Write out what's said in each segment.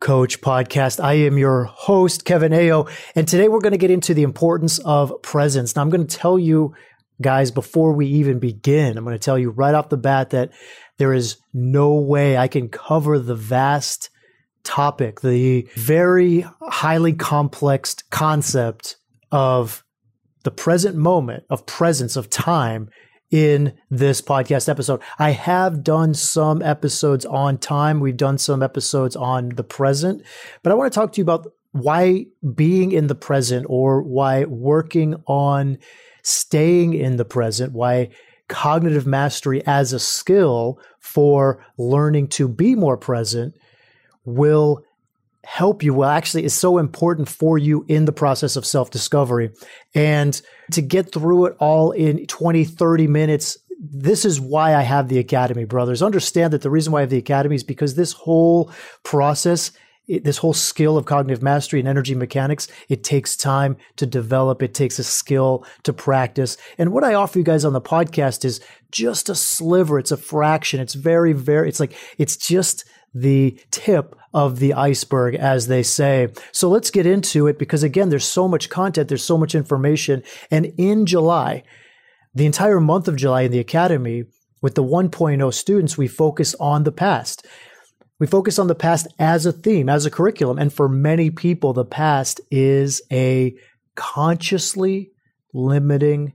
Coach podcast. I am your host, Kevin Aillaud, and today we're going to get into the importance of presence. Now, I'm going to tell you guys before we even begin, I'm going to tell you right off the bat that there is no way I can cover the vast topic, the very highly complex concept of the present moment, of presence, of time in this podcast episode. I have done some episodes on time. We've done some episodes on the present, but I want to talk to you about why being in the present or why working on staying in the present, why cognitive mastery as a skill for learning to be more present will help you well actually is so important for you in the process of self-discovery and to get through it all in 20 30 minutes this is why I have the academy brothers understand that the reason why I have the academy is because this whole process this whole skill of cognitive mastery and energy mechanics, it takes time to develop. It takes a skill to practice. And what I offer you guys on the podcast is just a sliver. It's a fraction. It's very, very, it's like, it's just the tip of the iceberg, as they say. So let's get into it because again, there's so much content, there's so much information. And in July, the entire month of July in the Academy, with the 1.0 students, we focus on the past. We focus on the past as a theme, as a curriculum. And for many people, the past is a consciously limiting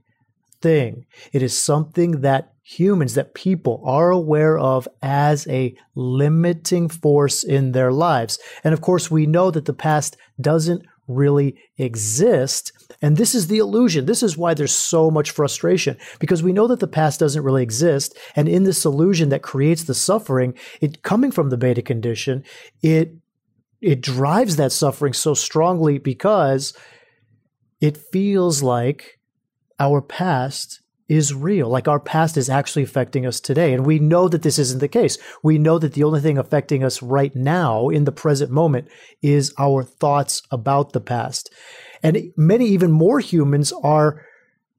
thing. It is something that humans, that people are aware of as a limiting force in their lives. And of course, we know that the past doesn't really exist. And this is the illusion. This is why there's so much frustration because we know that the past doesn't really exist. And in this illusion that creates the suffering, it coming from the beta condition, it, it drives that suffering so strongly because it feels like our past is real. Like our past is actually affecting us today. And we know that this isn't the case. We know that the only thing affecting us right now in the present moment is our thoughts about the past. And many, even more humans are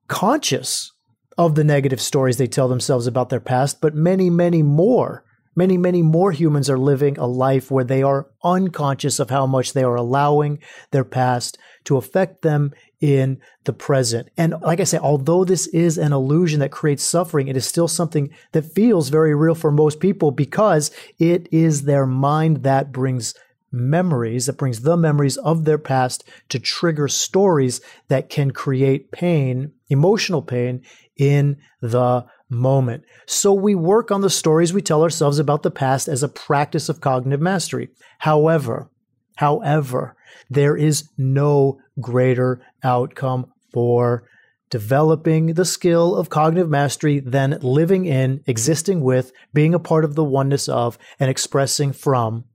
conscious of the negative stories they tell themselves about their past, but many, many more Many, many more humans are living a life where they are unconscious of how much they are allowing their past to affect them in the present. And like I say, although this is an illusion that creates suffering, it is still something that feels very real for most people because it is their mind that brings memories, that brings the memories of their past to trigger stories that can create pain, emotional pain in the moment. So we work on the stories we tell ourselves about the past as a practice of cognitive mastery. However, however, there is no greater outcome for developing the skill of cognitive mastery than living in, existing with, being a part of the oneness of, and expressing from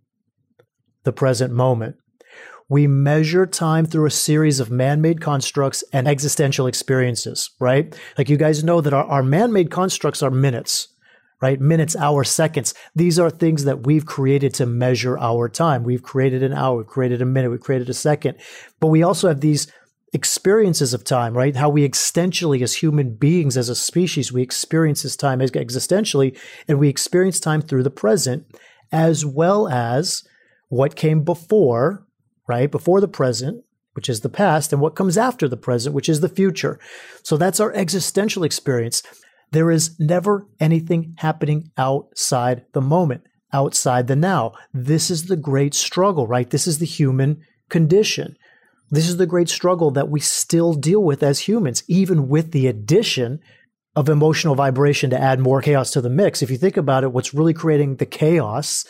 the present moment. We measure time through a series of man made constructs and existential experiences, right? Like you guys know that our, our man made constructs are minutes, right? Minutes, hours, seconds. These are things that we've created to measure our time. We've created an hour, we've created a minute, we've created a second. But we also have these experiences of time, right? How we existentially, as human beings, as a species, we experience this time existentially, and we experience time through the present, as well as what came before right? Before the present, which is the past, and what comes after the present, which is the future. So that's our existential experience. There is never anything happening outside the moment, outside the now. This is the great struggle, right? This is the human condition. This is the great struggle that we still deal with as humans, even with the addition of emotional vibration to add more chaos to the mix. If you think about it, what's really creating the chaos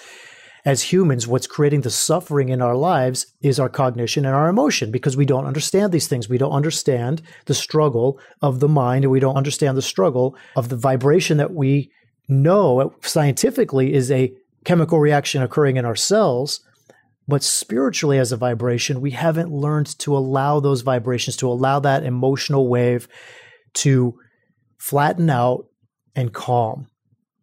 as humans, what's creating the suffering in our lives is our cognition and our emotion because we don't understand these things. We don't understand the struggle of the mind and we don't understand the struggle of the vibration that we know scientifically is a chemical reaction occurring in our cells But spiritually, as a vibration, we haven't learned to allow those vibrations, to allow that emotional wave to flatten out and calm.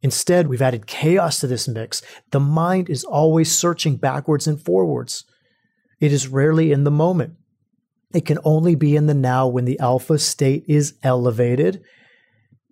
Instead, we've added chaos to this mix. The mind is always searching backwards and forwards. It is rarely in the moment. It can only be in the now when the alpha state is elevated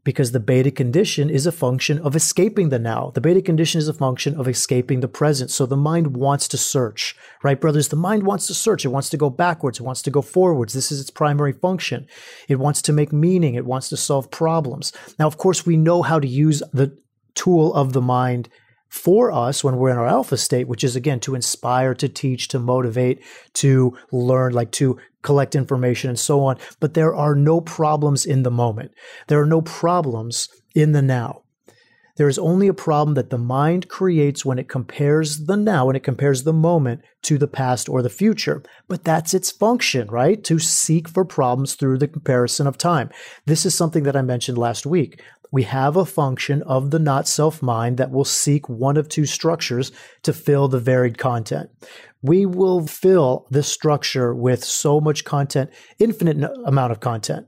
because the beta condition is a function of escaping the now. The beta condition is a function of escaping the present. So the mind wants to search, right, brothers? The mind wants to search. It wants to go backwards. It wants to go forwards. This is its primary function. It wants to make meaning. It wants to solve problems. Now, of course, we know how to use the tool of the mind for us when we're in our alpha state, which is again to inspire, to teach, to motivate, to learn, like to collect information and so on. But there are no problems in the moment. There are no problems in the now. There is only a problem that the mind creates when it compares the now, when it compares the moment to the past or the future. But that's its function, right? To seek for problems through the comparison of time. This is something that I mentioned last week we have a function of the not self mind that will seek one of two structures to fill the varied content. We will fill this structure with so much content, infinite amount of content,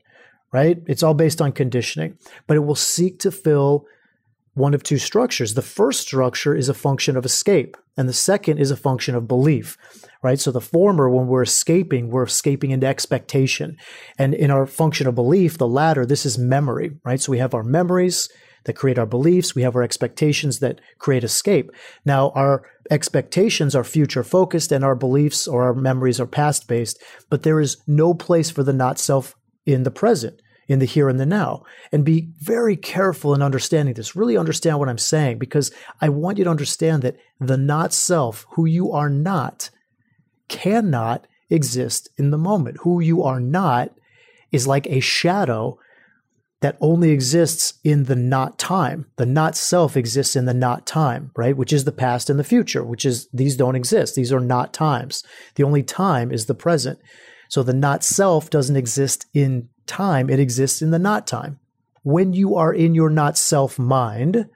right? It's all based on conditioning, but it will seek to fill one of two structures. The first structure is a function of escape, and the second is a function of belief, right? So the former, when we're escaping, we're escaping into expectation. And in our function of belief, the latter, this is memory, right? So we have our memories that create our beliefs, we have our expectations that create escape. Now, our expectations are future focused, and our beliefs or our memories are past based, but there is no place for the not self in the present in the here and the now. And be very careful in understanding this. Really understand what I'm saying because I want you to understand that the not self, who you are not, cannot exist in the moment. Who you are not is like a shadow that only exists in the not time. The not self exists in the not time, right? Which is the past and the future, which is these don't exist. These are not times. The only time is the present. So the not self doesn't exist in time, it exists in the not time. When you are in your not self mind,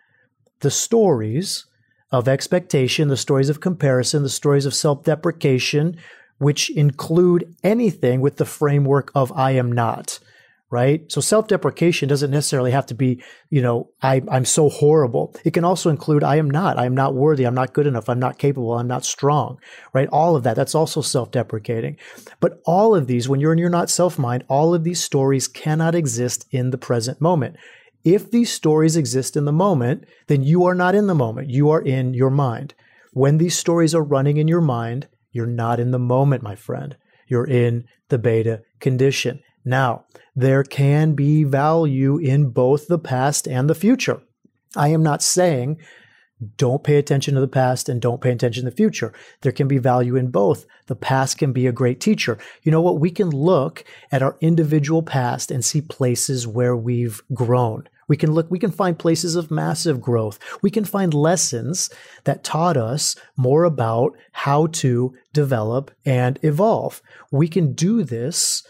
the stories of expectation, the stories of comparison, the stories of self deprecation, which include anything with the framework of I am not, right? So self-deprecation doesn't necessarily have to be, you know, I, I'm so horrible. It can also include I am not, I am not worthy, I'm not good enough, I'm not capable, I'm not strong, right? All of that, that's also self-deprecating. But all of these, when you're in your not self mind, all of these stories cannot exist in the present moment. If these stories exist in the moment, then you are not in the moment. You are in your mind. When these stories are running in your mind, you're not in the moment, my friend. You're in the beta condition. Now, there can be value in both the past and the future. I am not saying don't pay attention to the past and don't pay attention to the future. There can be value in both. The past can be a great teacher. You know what? We can look at our individual past and see places where we've grown. We can look, we can find places of massive growth. We can find lessons that taught us more about how to develop and evolve. We can do this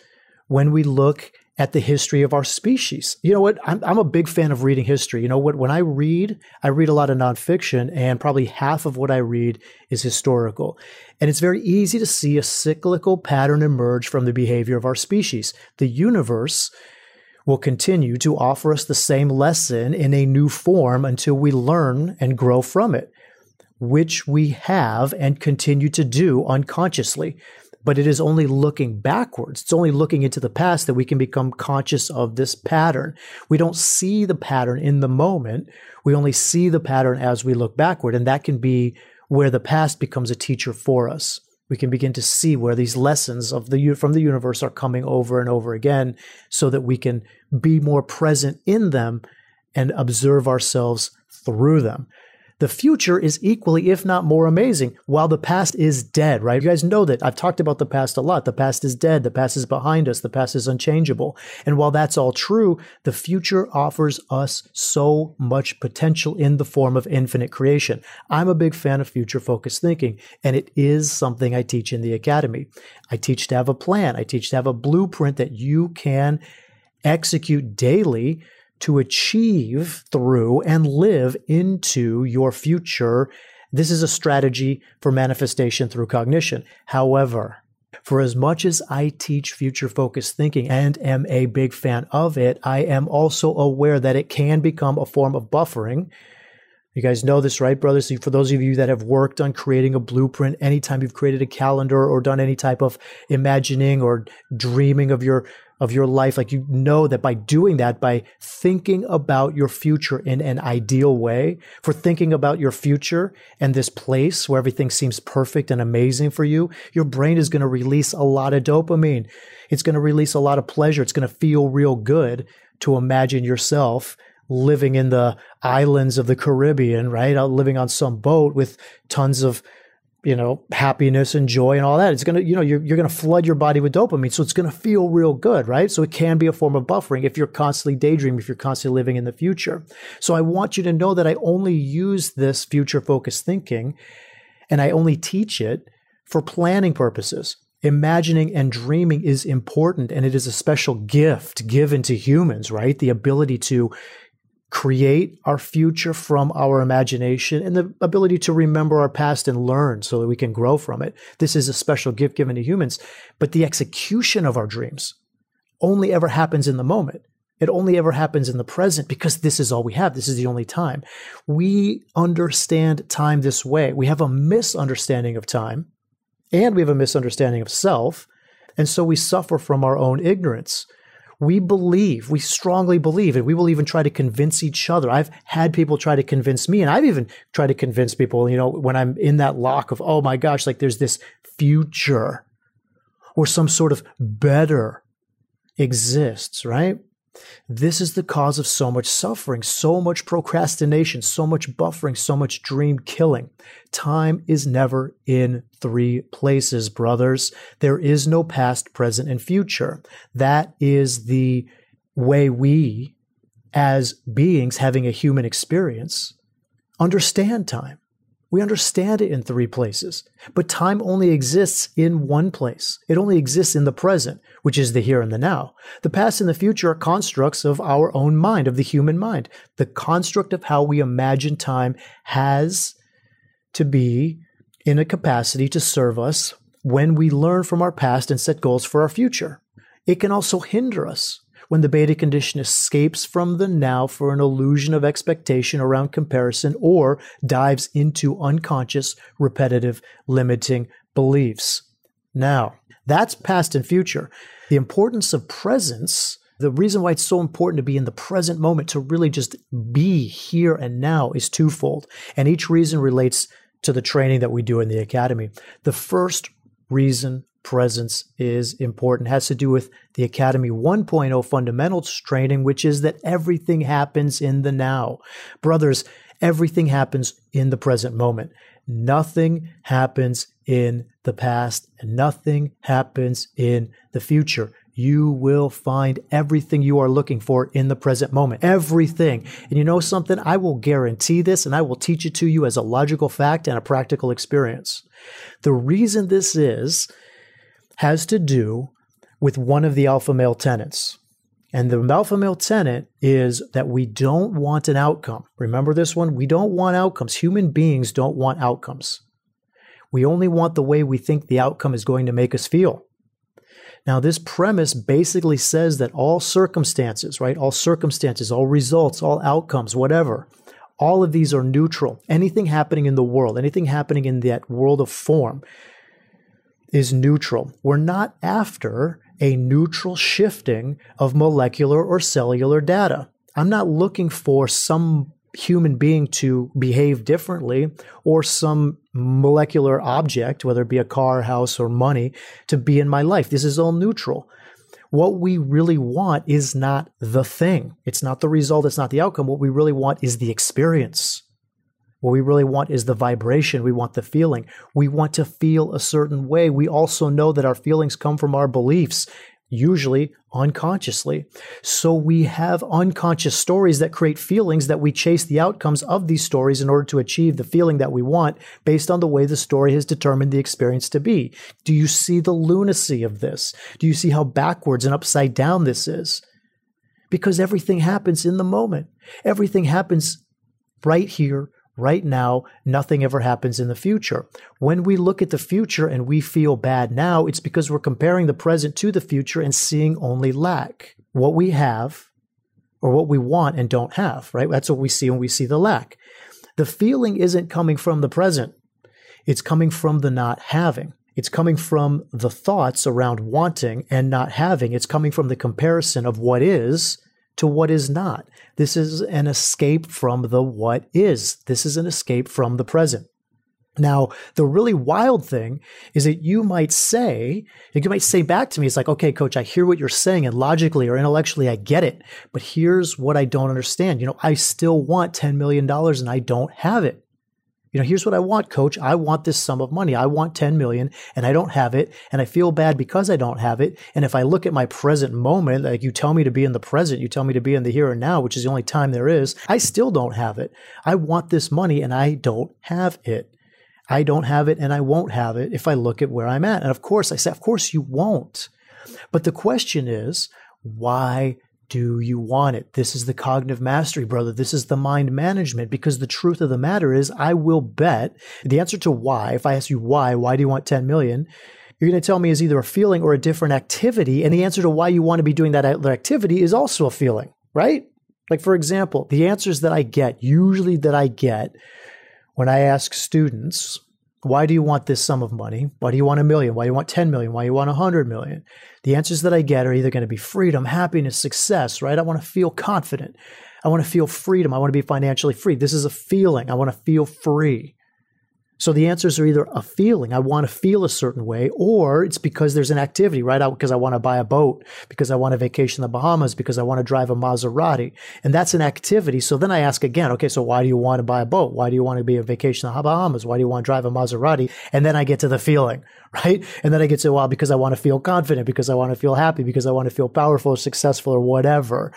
when we look at the history of our species. You know what? I'm, I'm a big fan of reading history. You know what? When I read, I read a lot of nonfiction, and probably half of what I read is historical. And it's very easy to see a cyclical pattern emerge from the behavior of our species. The universe will continue to offer us the same lesson in a new form until we learn and grow from it, which we have and continue to do unconsciously but it is only looking backwards. It's only looking into the past that we can become conscious of this pattern. We don't see the pattern in the moment. We only see the pattern as we look backward. And that can be where the past becomes a teacher for us. We can begin to see where these lessons of the from the universe are coming over and over again so that we can be more present in them and observe ourselves through them the future is equally, if not more amazing, while the past is dead, right? You guys know that. I've talked about the past a lot. The past is dead. The past is behind us. The past is unchangeable. And while that's all true, the future offers us so much potential in the form of infinite creation. I'm a big fan of future focused thinking, and it is something I teach in the academy. I teach to have a plan. I teach to have a blueprint that you can execute daily to achieve through and live into your future This is a strategy for manifestation through cognition. However, for as much as I teach future focused thinking and am a big fan of it, I am also aware that it can become a form of buffering. You guys know this, right, brothers? So for those of you that have worked on creating a blueprint, anytime you've created a calendar or done any type of imagining or dreaming of your of your life. Like you know that by doing that, by thinking about your future in an ideal way, for thinking about your future and this place where everything seems perfect and amazing for you, your brain is going to release a lot of dopamine. It's going to release a lot of pleasure. It's going to feel real good to imagine yourself living in the islands of the Caribbean, right? Out Living on some boat with tons of you know, happiness and joy and all that. It's going to, you know, you're, you're going to flood your body with dopamine. So it's going to feel real good, right? So it can be a form of buffering if you're constantly daydreaming, if you're constantly living in the future. So I want you to know that I only use this future focused thinking and I only teach it for planning purposes. Imagining and dreaming is important and it is a special gift given to humans, right? The ability to create our future from our imagination and the ability to remember our past and learn so that we can grow from it. This is a special gift given to humans, but the execution of our dreams only ever happens in the moment. It only ever happens in the present because this is all we have. This is the only time. We understand time this way. We have a misunderstanding of time and we have a misunderstanding of self. And so we suffer from our own ignorance we believe, we strongly believe, and we will even try to convince each other. I've had people try to convince me, and I've even tried to convince people, you know, when I'm in that lock of, oh my gosh, like there's this future or some sort of better exists, right? This is the cause of so much suffering, so much procrastination, so much buffering, so much dream killing. Time is never in three places, brothers. There is no past, present, and future. That is the way we, as beings having a human experience, understand time. We understand it in three places, but time only exists in one place. It only exists in the present, which is the here and the now. The past and the future are constructs of our own mind, of the human mind. The construct of how we imagine time has to be in a capacity to serve us when we learn from our past and set goals for our future. It can also hinder us when the beta condition escapes from the now for an illusion of expectation around comparison or dives into unconscious, repetitive, limiting beliefs. Now, that's past and future. The importance of presence, the reason why it's so important to be in the present moment, to really just be here and now, is twofold. And each reason relates to the training that we do in the academy. The first reason presence is important it has to do with the Academy 1.0 fundamentals training, which is that everything happens in the now. Brothers, everything happens in the present moment. Nothing happens in the past and nothing happens in the future. You will find everything you are looking for in the present moment. Everything. And you know something? I will guarantee this and I will teach it to you as a logical fact and a practical experience. The reason this is has to do with one of the alpha male tenets. And the alpha male tenet is that we don't want an outcome. Remember this one? We don't want outcomes. Human beings don't want outcomes. We only want the way we think the outcome is going to make us feel. Now, this premise basically says that all circumstances, right? All circumstances, all results, all outcomes, whatever, all of these are neutral. Anything happening in the world, anything happening in that world of form is neutral. We're not after a neutral shifting of molecular or cellular data. I'm not looking for some human being to behave differently or some molecular object, whether it be a car, house, or money, to be in my life. This is all neutral. What we really want is not the thing. It's not the result. It's not the outcome. What we really want is the experience. What we really want is the vibration. We want the feeling. We want to feel a certain way. We also know that our feelings come from our beliefs, usually unconsciously. So we have unconscious stories that create feelings that we chase the outcomes of these stories in order to achieve the feeling that we want based on the way the story has determined the experience to be. Do you see the lunacy of this? Do you see how backwards and upside down this is? Because everything happens in the moment. Everything happens right here, Right now, nothing ever happens in the future. When we look at the future and we feel bad now, it's because we're comparing the present to the future and seeing only lack. What we have or what we want and don't have, right? That's what we see when we see the lack. The feeling isn't coming from the present. It's coming from the not having. It's coming from the thoughts around wanting and not having. It's coming from the comparison of what is to what is not. This is an escape from the what is. This is an escape from the present. Now, the really wild thing is that you might say, you might say back to me, it's like, okay, coach, I hear what you're saying and logically or intellectually I get it, but here's what I don't understand. You know, I still want $10 million and I don't have it. You know, here's what I want, coach. I want this sum of money. I want 10 million and I don't have it. And I feel bad because I don't have it. And if I look at my present moment, like you tell me to be in the present, you tell me to be in the here and now, which is the only time there is, I still don't have it. I want this money and I don't have it. I don't have it and I won't have it if I look at where I'm at. And of course, I say, of course you won't. But the question is, why do you want it? This is the cognitive mastery, brother. This is the mind management because the truth of the matter is I will bet the answer to why, if I ask you why, why do you want 10 million? You're going to tell me is either a feeling or a different activity. And the answer to why you want to be doing that activity is also a feeling, right? Like, for example, the answers that I get, usually that I get when I ask students, why do you want this sum of money? Why do you want a million? Why do you want 10 million? Why do you want 100 million? The answers that I get are either going to be freedom, happiness, success, right? I want to feel confident. I want to feel freedom. I want to be financially free. This is a feeling. I want to feel free. So the answers are either a feeling, I want to feel a certain way, or it's because there's an activity, right? Because I want to buy a boat, because I want to vacation in the Bahamas, because I want to drive a Maserati. And that's an activity. So then I ask again, okay, so why do you want to buy a boat? Why do you want to be a vacation in the Bahamas? Why do you want to drive a Maserati? And then I get to the feeling, right? And then I get to, well, because I want to feel confident, because I want to feel happy, because I want to feel powerful or successful or whatever.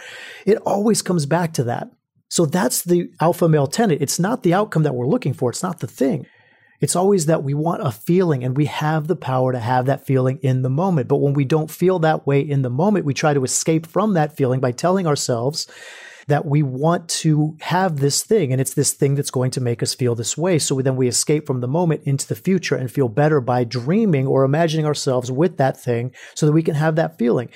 It always comes back to that. So that's the alpha male tenet. It's not the outcome that we're looking for. It's not the thing. It's always that we want a feeling and we have the power to have that feeling in the moment. But when we don't feel that way in the moment, we try to escape from that feeling by telling ourselves that we want to have this thing and it's this thing that's going to make us feel this way. So then we escape from the moment into the future and feel better by dreaming or imagining ourselves with that thing so that we can have that feeling.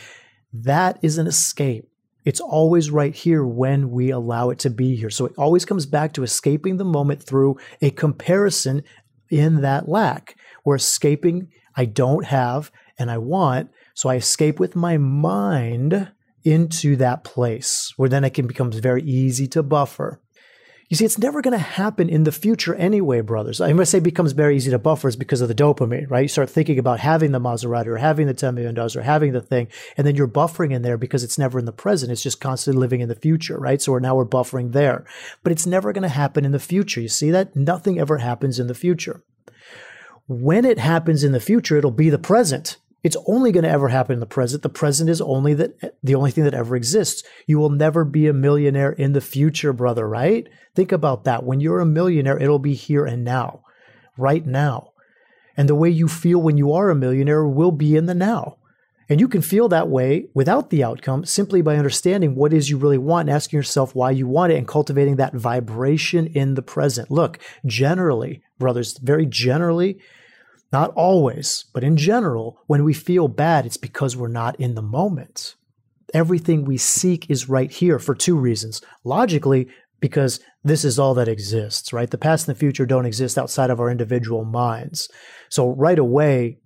That is an escape. It's always right here when we allow it to be here. So it always comes back to escaping the moment through a comparison in that lack. We're escaping, I don't have and I want. So I escape with my mind into that place where then it can becomes very easy to buffer. You see, it's never going to happen in the future anyway, brothers. I'm going to say becomes very easy to buffer is because of the dopamine, right? You start thinking about having the Maserati or having the $10 million or having the thing, and then you're buffering in there because it's never in the present. It's just constantly living in the future, right? So we're now we're buffering there. But it's never going to happen in the future. You see that? Nothing ever happens in the future. When it happens in the future, it'll be the present. It's only going to ever happen in the present. The present is only that the only thing that ever exists. You will never be a millionaire in the future, brother, right? Think about that. When you're a millionaire, it'll be here and now, right now. And the way you feel when you are a millionaire will be in the now. And you can feel that way without the outcome simply by understanding what is you really want and asking yourself why you want it and cultivating that vibration in the present. Look, generally, brothers, very generally, not always, but in general, when we feel bad, it's because we're not in the moment. Everything we seek is right here for two reasons. Logically, because this is all that exists, right? The past and the future don't exist outside of our individual minds. So right away,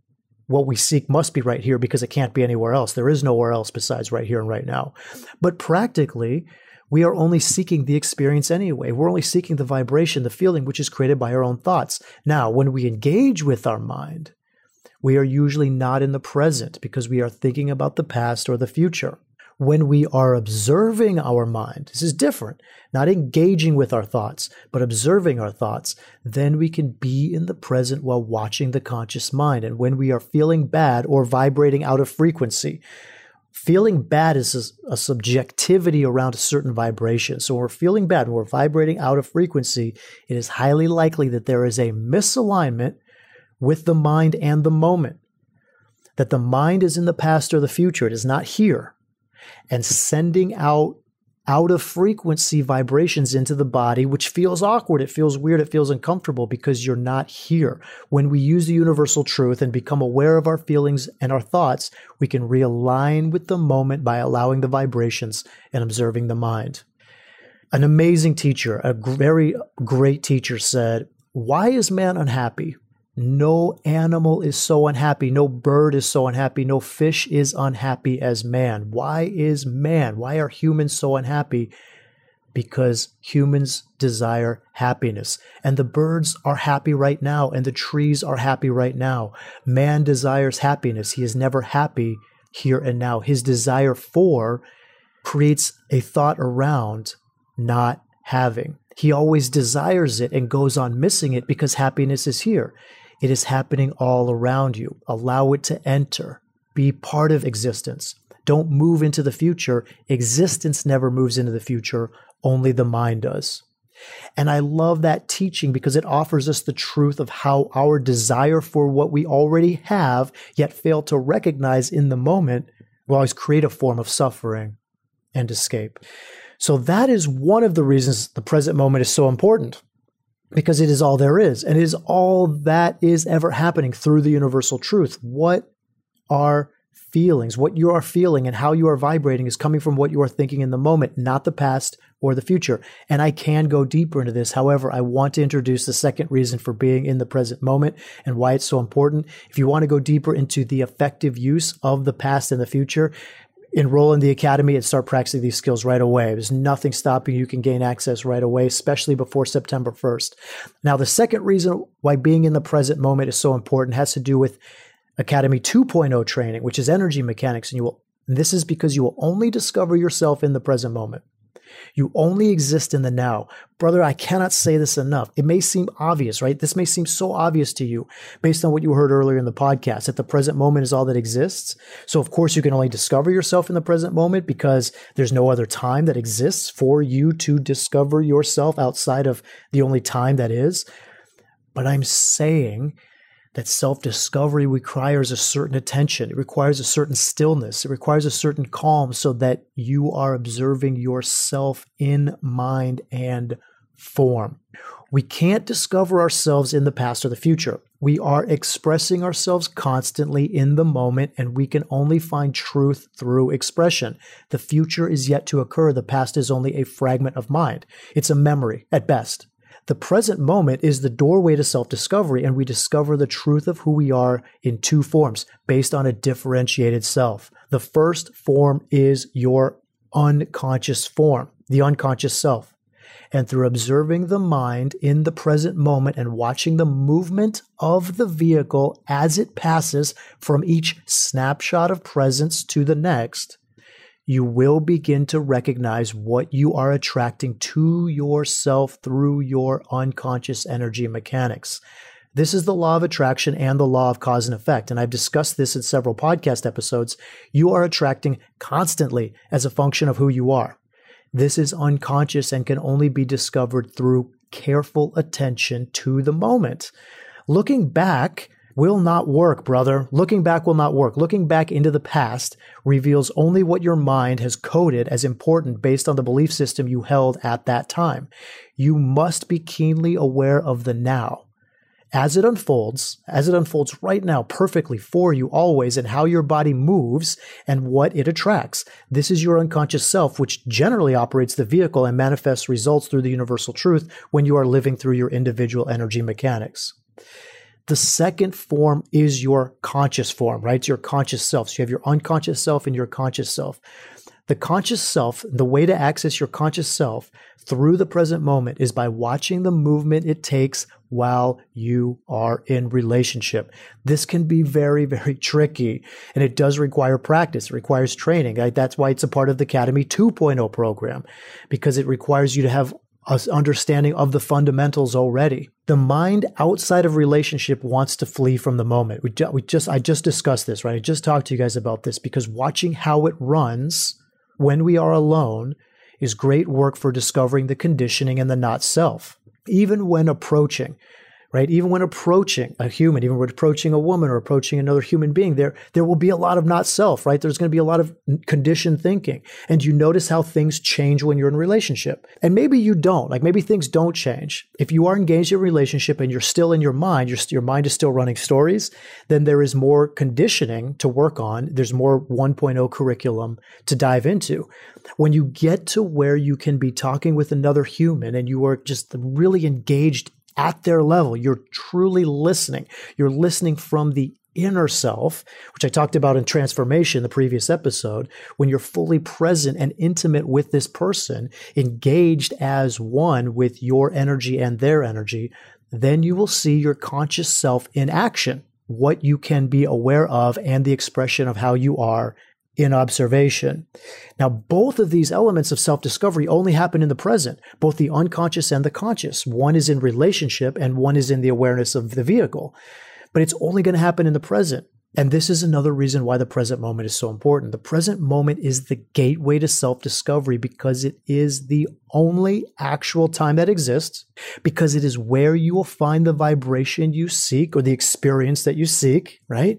what we seek must be right here because it can't be anywhere else. There is nowhere else besides right here and right now. But practically, we are only seeking the experience anyway. We're only seeking the vibration, the feeling, which is created by our own thoughts. Now, when we engage with our mind, we are usually not in the present because we are thinking about the past or the future. When we are observing our mind, this is different, not engaging with our thoughts, but observing our thoughts, then we can be in the present while watching the conscious mind. And when we are feeling bad or vibrating out of frequency, feeling bad is a, a, subjectivity around a certain vibration. So when we're feeling bad, when we're vibrating out of frequency, it is highly likely that there is a misalignment with the mind and the moment. That the mind is in the past or the future. It is not here. And sending out out of frequency vibrations into the body, which feels awkward. It feels weird. It feels uncomfortable because you're not here. When we use the universal truth and become aware of our feelings and our thoughts, we can realign with the moment by allowing the vibrations and observing the mind. An amazing teacher, a very great teacher said, Why is man unhappy? No animal is so unhappy. No bird is so unhappy. No fish is unhappy as man. Why is man? Why are humans so unhappy? Because humans desire happiness. And the birds are happy right now, and the trees are happy right now. Man desires happiness. He is never happy here and now. His desire for creates a thought around not having. He always desires it and goes on missing it because happiness is here. It is happening all around you. Allow it to enter. Be part of existence. Don't move into the future. Existence never moves into the future. Only the mind does. And I love that teaching because it offers us the truth of how our desire for what we already have, yet fail to recognize in the moment, will always create a form of suffering and escape. So that is one of the reasons the present moment is so important because it is all there is and it is all that is ever happening through the universal truth. What are feelings? What you are feeling and how you are vibrating is coming from what you are thinking in the moment, not the past or the future. And I can go deeper into this. However, I want to introduce the second reason for being in the present moment and why it's so important. If you want to go deeper into the effective use of the past and the future, enroll in the academy and start practicing these skills right away. There's nothing stopping you. You can gain access right away, especially before September 1st. Now, the second reason why being in the present moment is so important has to do with Academy 2.0 training, which is energy mechanics. And you will, and this is because you will only discover yourself in the present moment. You only exist in the now. Brother, I cannot say this enough. It may seem obvious, right? This may seem so obvious to you based on what you heard earlier in the podcast that the present moment is all that exists. So, of course, you can only discover yourself in the present moment because there's no other time that exists for you to discover yourself outside of the only time that is. But I'm saying that self discovery requires a certain attention. It requires a certain stillness. It requires a certain calm so that you are observing yourself in mind and form. We can't discover ourselves in the past or the future. We are expressing ourselves constantly in the moment, and we can only find truth through expression. The future is yet to occur. The past is only a fragment of mind. It's a memory at best. The present moment is the doorway to self discovery, and we discover the truth of who we are in two forms based on a differentiated self. The first form is your unconscious form, the unconscious self. And through observing the mind in the present moment and watching the movement of the vehicle as it passes from each snapshot of presence to the next, you will begin to recognize what you are attracting to yourself through your unconscious energy mechanics. This is the law of attraction and the law of cause and effect. And I've discussed this in several podcast episodes. You are attracting constantly as a function of who you are. This is unconscious and can only be discovered through careful attention to the moment. Looking back, will not work, brother. Looking back will not work. Looking back into the past reveals only what your mind has coded as important based on the belief system you held at that time. You must be keenly aware of the now. As it unfolds, as it unfolds right now perfectly for you always, and how your body moves and what it attracts. This is your unconscious self, which generally operates the vehicle and manifests results through the universal truth when you are living through your individual energy mechanics. The second form is your conscious form, right? It's your conscious self. So you have your unconscious self and your conscious self. The conscious self, the way to access your conscious self through the present moment is by watching the movement it takes while you are in relationship. This can be very, very tricky and it does require practice. It requires training. That's why it's a part of the Academy 2.0 program because it requires you to have understanding of the fundamentals already. The mind outside of relationship wants to flee from the moment. We, ju- we just I just discussed this, right? I just talked to you guys about this because watching how it runs when we are alone is great work for discovering the conditioning and the not self. Even when approaching right? Even when approaching a human, even when approaching a woman or approaching another human being, there, there will be a lot of not self, right? There's going to be a lot of conditioned thinking. And you notice how things change when you're in a relationship. And maybe you don't, like maybe things don't change. If you are engaged in a relationship and you're still in your mind, your, your mind is still running stories, then there is more conditioning to work on. There's more 1.0 curriculum to dive into. When you get to where you can be talking with another human and you are just really engaged at their level. You're truly listening. You're listening from the inner self, which I talked about in transformation, the previous episode, when you're fully present and intimate with this person, engaged as one with your energy and their energy, then you will see your conscious self in action, what you can be aware of and the expression of how you are in observation. Now, both of these elements of self discovery only happen in the present, both the unconscious and the conscious. One is in relationship and one is in the awareness of the vehicle. But it's only going to happen in the present. And this is another reason why the present moment is so important. The present moment is the gateway to self discovery because it is the only actual time that exists, because it is where you will find the vibration you seek or the experience that you seek, right?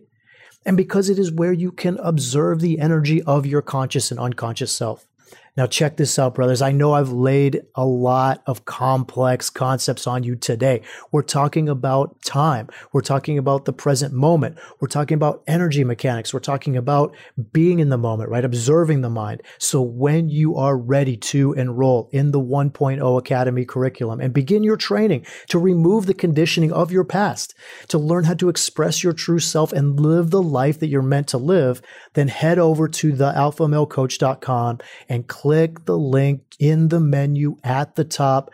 And because it is where you can observe the energy of your conscious and unconscious self. Now, check this out, brothers. I know I've laid a lot of complex concepts on you today. We're talking about time. We're talking about the present moment. We're talking about energy mechanics. We're talking about being in the moment, right? Observing the mind. So when you are ready to enroll in the 1.0 Academy curriculum and begin your training to remove the conditioning of your past, to learn how to express your true self and live the life that you're meant to live, then head over to thealphamalecoach.com and click the link in the menu at the top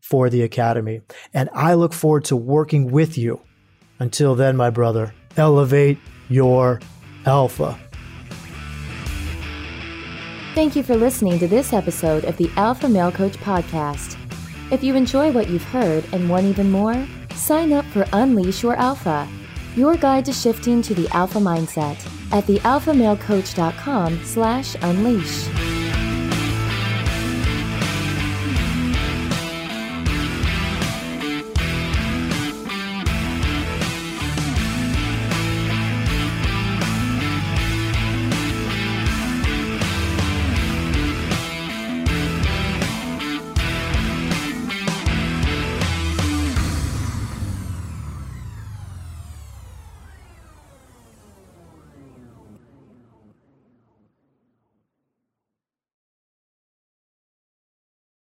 for the Academy. And I look forward to working with you. Until then, my brother, elevate your alpha. Thank you for listening to this episode of the Alpha Male Coach Podcast. If you enjoy what you've heard and want even more, sign up for Unleash Your Alpha, your guide to shifting to the alpha mindset at thealphamalecoach.com slash unleash.